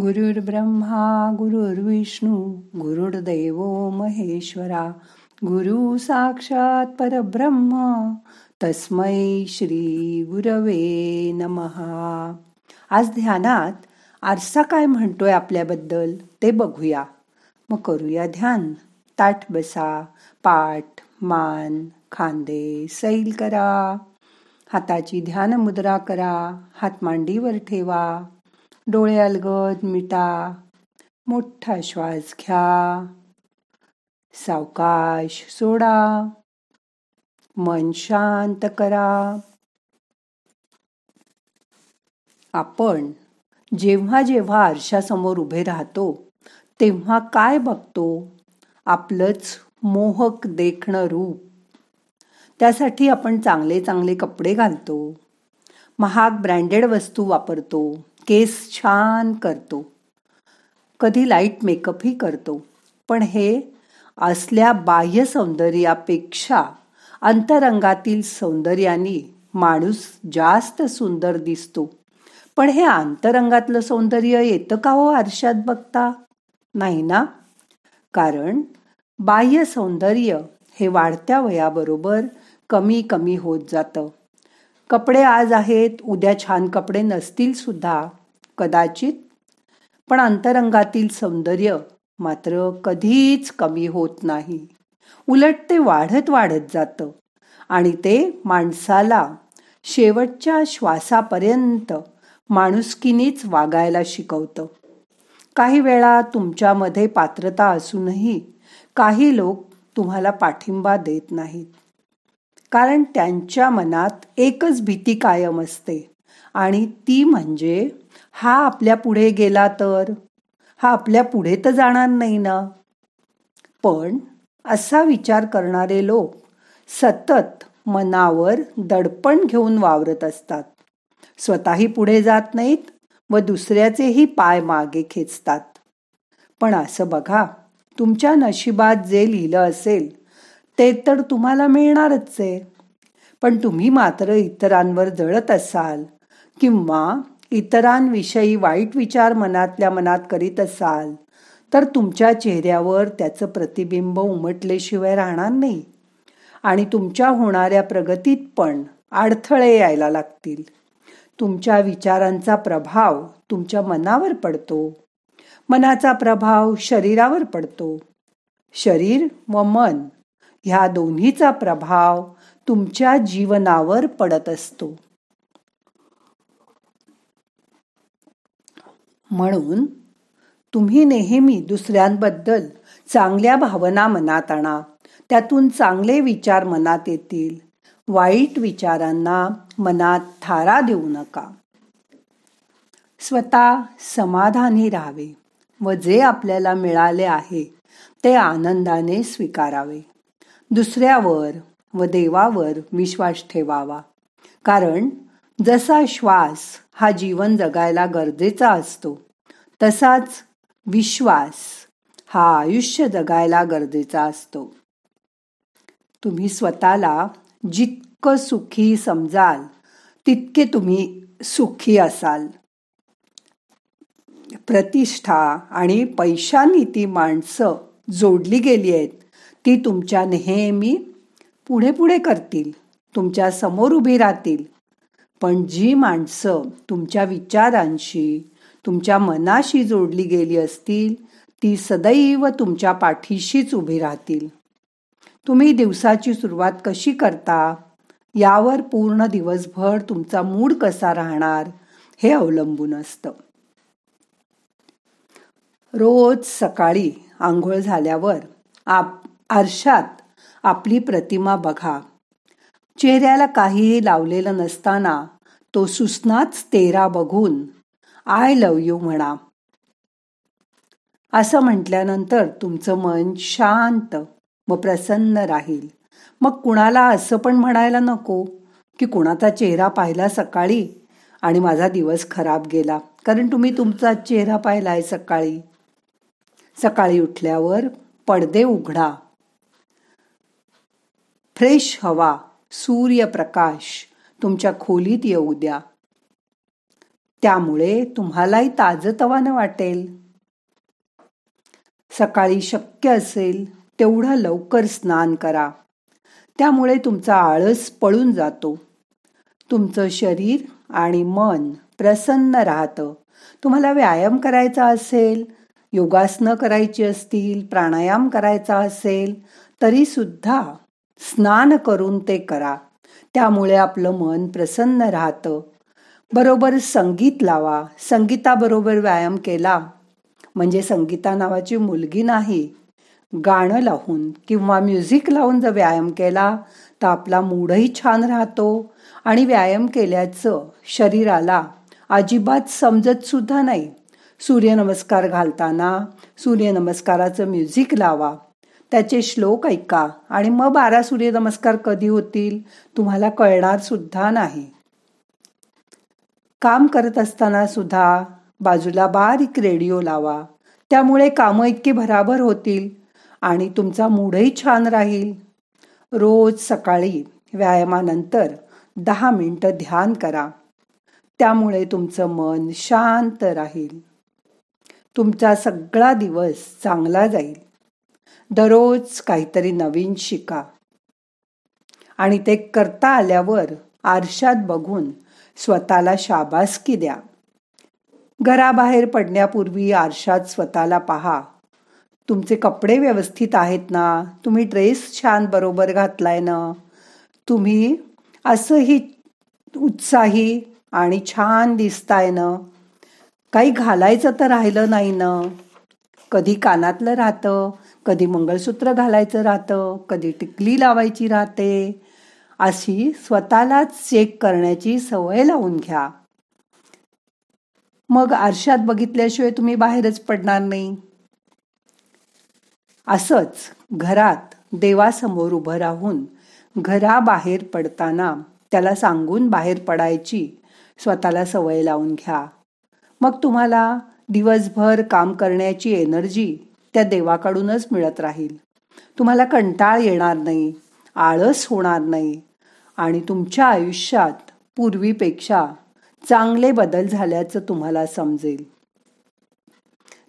गुरुर्ब्रह्मा गुरुर्विष्णू गुरुर्दैव महेश्वरा गुरु साक्षात परब्रह्म तस्मै श्री गुरवे नमहा आज ध्यानात आरसा काय म्हणतोय आपल्याबद्दल ते बघूया. मग करूया ध्यान. ताट बसा पाठ मान खांदे सैल करा. हाताची ध्यान मुद्रा करा. हात मांडीवर ठेवा. डोळे अलगद मिटा मोठा श्वास घ्या. सावकाश सोडा. मन शांत करा. आपण जेव्हा जेव्हा आरशासमोर उभे राहतो तेव्हा काय बघतो? आपलंच मोहक देखणं रूप. त्यासाठी आपण चांगले चांगले कपडे घालतो. महाग ब्रँडेड वस्तू वापरतो. केस छान करतो. कधी लाइट मेकअपही करतो. पण हे असल्या बाह्य सौंदर्यापेक्षा अंतरंगातील सौंदर्याने माणूस जास्त सुंदर दिसतो. पण हे अंतरंगातलं सौंदर्य येतं का हो आरशात बघता? नाही ना? कारण बाह्य सौंदर्य हे वाढत्या वयाबरोबर कमी कमी होत जातं. कपडे आज आहेत उद्या छान कपडे नसतील सुद्धा कदाचित. पण अंतरंगातील सौंदर्य मात्र कधीच कमी होत नाही. उलट ते वाढत वाढत जातं आणि ते माणसाला शेवटच्या श्वासापर्यंत माणुसकीनीच वागायला शिकवतं. काही वेळा तुमच्यामध्ये पात्रता असूनही काही लोक तुम्हाला पाठिंबा देत नाहीत. कारण त्यांच्या मनात एकच भीती कायम असते. आणि ती म्हणजे हा आपल्या पुढे गेला तर? हा आपल्या पुढे तर जाणार नाही ना? पण असा विचार करणारे लोक सतत मनावर दडपण घेऊन वावरत असतात. स्वतःही पुढे जात नाहीत व दुसऱ्याचेही पाय मागे खेचतात. पण असं बघा तुमच्या नशिबात जे लिहिलं असेल ते तर तुम्हाला मिळणारच आहे. पण तुम्ही मात्र इतरांवर जळत असाल किंवा इतरांविषयी वाईट विचार मनातल्या मनात करीत असाल तर तुमच्या चेहऱ्यावर त्याचं प्रतिबिंब उमटल्याशिवाय राहणार नाही आणि तुमच्या होणाऱ्या प्रगतीत पण अडथळे यायला लागतील. तुमच्या विचारांचा प्रभाव तुमच्या मनावर पडतो. मनाचा प्रभाव शरीरावर पडतो. शरीर व मन ह्या दोन्हीचा प्रभाव तुमच्या जीवनावर पडत असतो. म्हणून तुम्ही नेहमी दुसऱ्यांबद्दल चांगल्या भावना मनात आणा. त्यातून चांगले विचार मनात येतील. वाईट विचारांना मनात थारा देऊ नका. स्वतः समाधानी राहावे व जे आपल्याला मिळाले आहे ते आनंदाने स्वीकारावे. दुसऱ्यावर व देवावर विश्वास ठेवावा. कारण जसा श्वास हा जीवन जगायला गरजेचा असतो तसाच विश्वास हा आयुष्य जगायला गरजेचा असतो. तुम्ही स्वतःला जितकं सुखी समजाल तितके तुम्ही सुखी असाल. प्रतिष्ठा आणि पैशांनी ती माणसं जोडली गेली आहेत ती तुमच्या नेहमी पुढे पुढे करतील तुमच्यासमोर उभी राहतील. पण जी माणसं तुमच्या विचारांशी तुमच्या मनाशी जोडली गेली असतील ती सदैव तुमच्या पाठीशीच उभी राहतील. तुम्ही दिवसाची सुरुवात कशी करता? यावर पूर्ण दिवसभर तुमचा मूड कसा राहणार हे अवलंबून असतं. रोज सकाळी आंघोळ झाल्यावर आप आरशात आपली प्रतिमा बघा. चेहऱ्याला काहीही लावलेलं नसताना तो सुसनाच तेरा बघून आय लव यू म्हणा. असं म्हटल्यानंतर तुमचं मन शांत व प्रसन्न राहील. मग कुणाला असं पण म्हणायला नको की कुणाचा चेहरा पाहिला सकाळी आणि माझा दिवस खराब गेला. कारण तुम्ही तुमचा चेहरा पाहिलाय सकाळी. सकाळी उठल्यावर पडदे उघडा. फ्रेश हवा सूर्यप्रकाश तुमच्या खोलीत येऊ द्या. त्यामुळे तुम्हालाही ताजतवानं वाटेल. सकाळी शक्य असेल तेवढं लवकर स्नान करा. त्यामुळे तुमचा आळस पळून जातो. तुमचं शरीर आणि मन प्रसन्न राहतं. तुम्हाला व्यायाम करायचा असेल योगासनं करायची असतील प्राणायाम करायचा असेल तरीसुद्धा स्नान करून ते करा. त्यामुळे आपलं मन प्रसन्न राहतं. बरोबर संगीत लावा. संगीताबरोबर व्यायाम केला. म्हणजे संगीता नावाची मुलगी नाही. गाणं लावून किंवा म्युझिक लावून जर व्यायाम केला तर आपला मूडही छान राहतो आणि व्यायाम केल्याचं शरीराला अजिबात समजतसुद्धा नाही. सूर्यनमस्कार घालताना सूर्यनमस्काराचं म्युझिक लावा. त्याचे श्लोक ऐका. आणि मग बारा सूर्यनमस्कार कधी होतील? तुम्हाला कळणार सुद्धा नाही. काम करत असताना सुद्धा बाजूला बारीक रेडिओ लावा. त्यामुळे कामं इतकी भराभर होतील आणि तुमचा मूडही छान राहील. रोज सकाळी व्यायामानंतर दहा मिनटं ध्यान करा. त्यामुळे तुमचं मन शांत राहील. तुमचा सगळा दिवस चांगला जाईल. दररोज काहीतरी नवीन शिका. आणि ते करता आल्यावर आरशात बघून स्वतःला शाबासकी द्या. घराबाहेर पडण्यापूर्वी आरशात स्वतःला पहा. तुमचे कपडे व्यवस्थित आहेत ना? तुम्ही ड्रेस छान बरोबर घातलाय ना? तुम्ही असंही उत्साही आणि छान दिसताय ना? काही घालायचं तर राहिलं नाही ना? कधी कानातलं राहतं कधी मंगळसूत्र घालायचं राहतं कधी टिकली लावायची राहते. अशी स्वतःलाच चेक करण्याची सवय लावून घ्या. मग आरशात बघितल्याशिवाय तुम्ही बाहेरच पडणार नाही. असंच घरात देवासमोर उभं राहून घराबाहेर पडताना त्याला सांगून बाहेर पडायची स्वतःला सवय लावून घ्या. मग तुम्हाला दिवसभर काम करण्याची एनर्जी त्या देवाकडूनच मिळत राहील. तुम्हाला कंटाळ येणार नाही आळस होणार नाही आणि तुमच्या आयुष्यात पूर्वीपेक्षा चांगले बदल झाल्याचं तुम्हाला समजेल.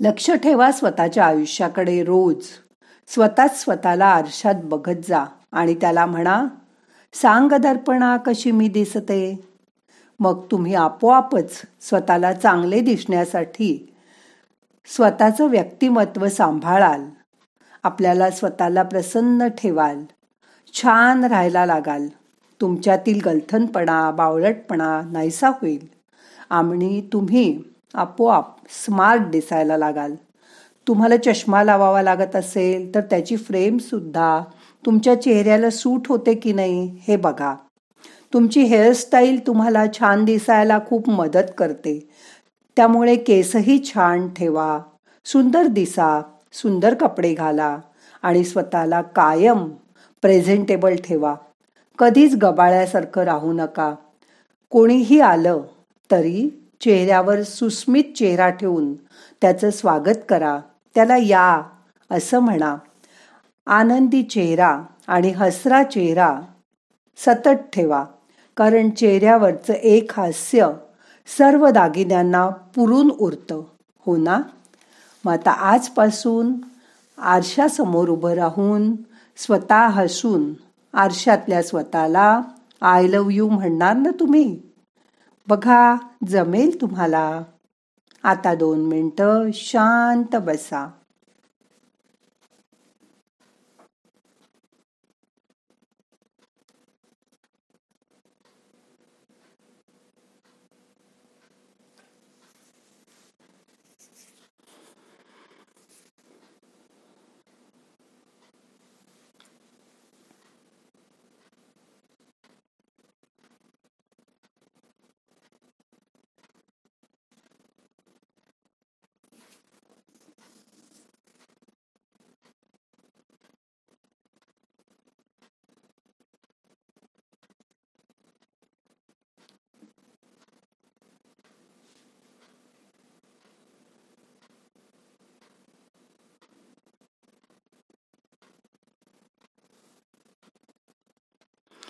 लक्ष ठेवा स्वतःच्या आयुष्याकडे रोज. स्वतःच स्वतःला आरशात बघत जा आणि त्याला म्हणा सांग दर्पणा कशी मी दिसते? मग तुम्ही आपोआपच स्वतःला चांगले दिसण्यासाठी स्वतःचं व्यक्तिमत्व सांभाळाल. आपल्याला स्वतःला प्रसन्न ठेवाल. छान राहायला लागाल. तुमच्यातील गलथनपणा बावळटपणा नाहीसा होईल. आणि तुम्ही आपोआप स्मार्ट दिसायला लागाल. तुम्हाला चष्मा लावावा लागत असेल तर त्याची फ्रेमसुद्धा तुमच्या चेहऱ्याला सूट होते की नाही हे बघा. तुमची हेअरस्टाईल तुम्हाला छान दिसायला खूप मदत करते. त्यामुळे केसही छान ठेवा. सुंदर दिसा सुंदर कपडे घाला आणि स्वतःला कायम प्रेझेंटेबल ठेवा. कधीच गबाळ्यासारखं राहू नका. कोणीही आलं तरी चेहऱ्यावर सुस्मित चेहरा ठेवून त्याचं स्वागत करा. त्याला या असं म्हणा. आनंदी चेहरा आणि हसरा चेहरा सतत ठेवा कारण चेहऱ्यावरचं एक हास्य सर्व दागिन्यांना पुरून उरतं. हो ना? मग आता आजपासून आरशासमोर उभं राहून स्वतः हसून आरशातल्या स्वतःला आय लव यू म्हणणार ना तुम्ही? बघा जमेल तुम्हाला. आता दोन मिनटं शांत बसा.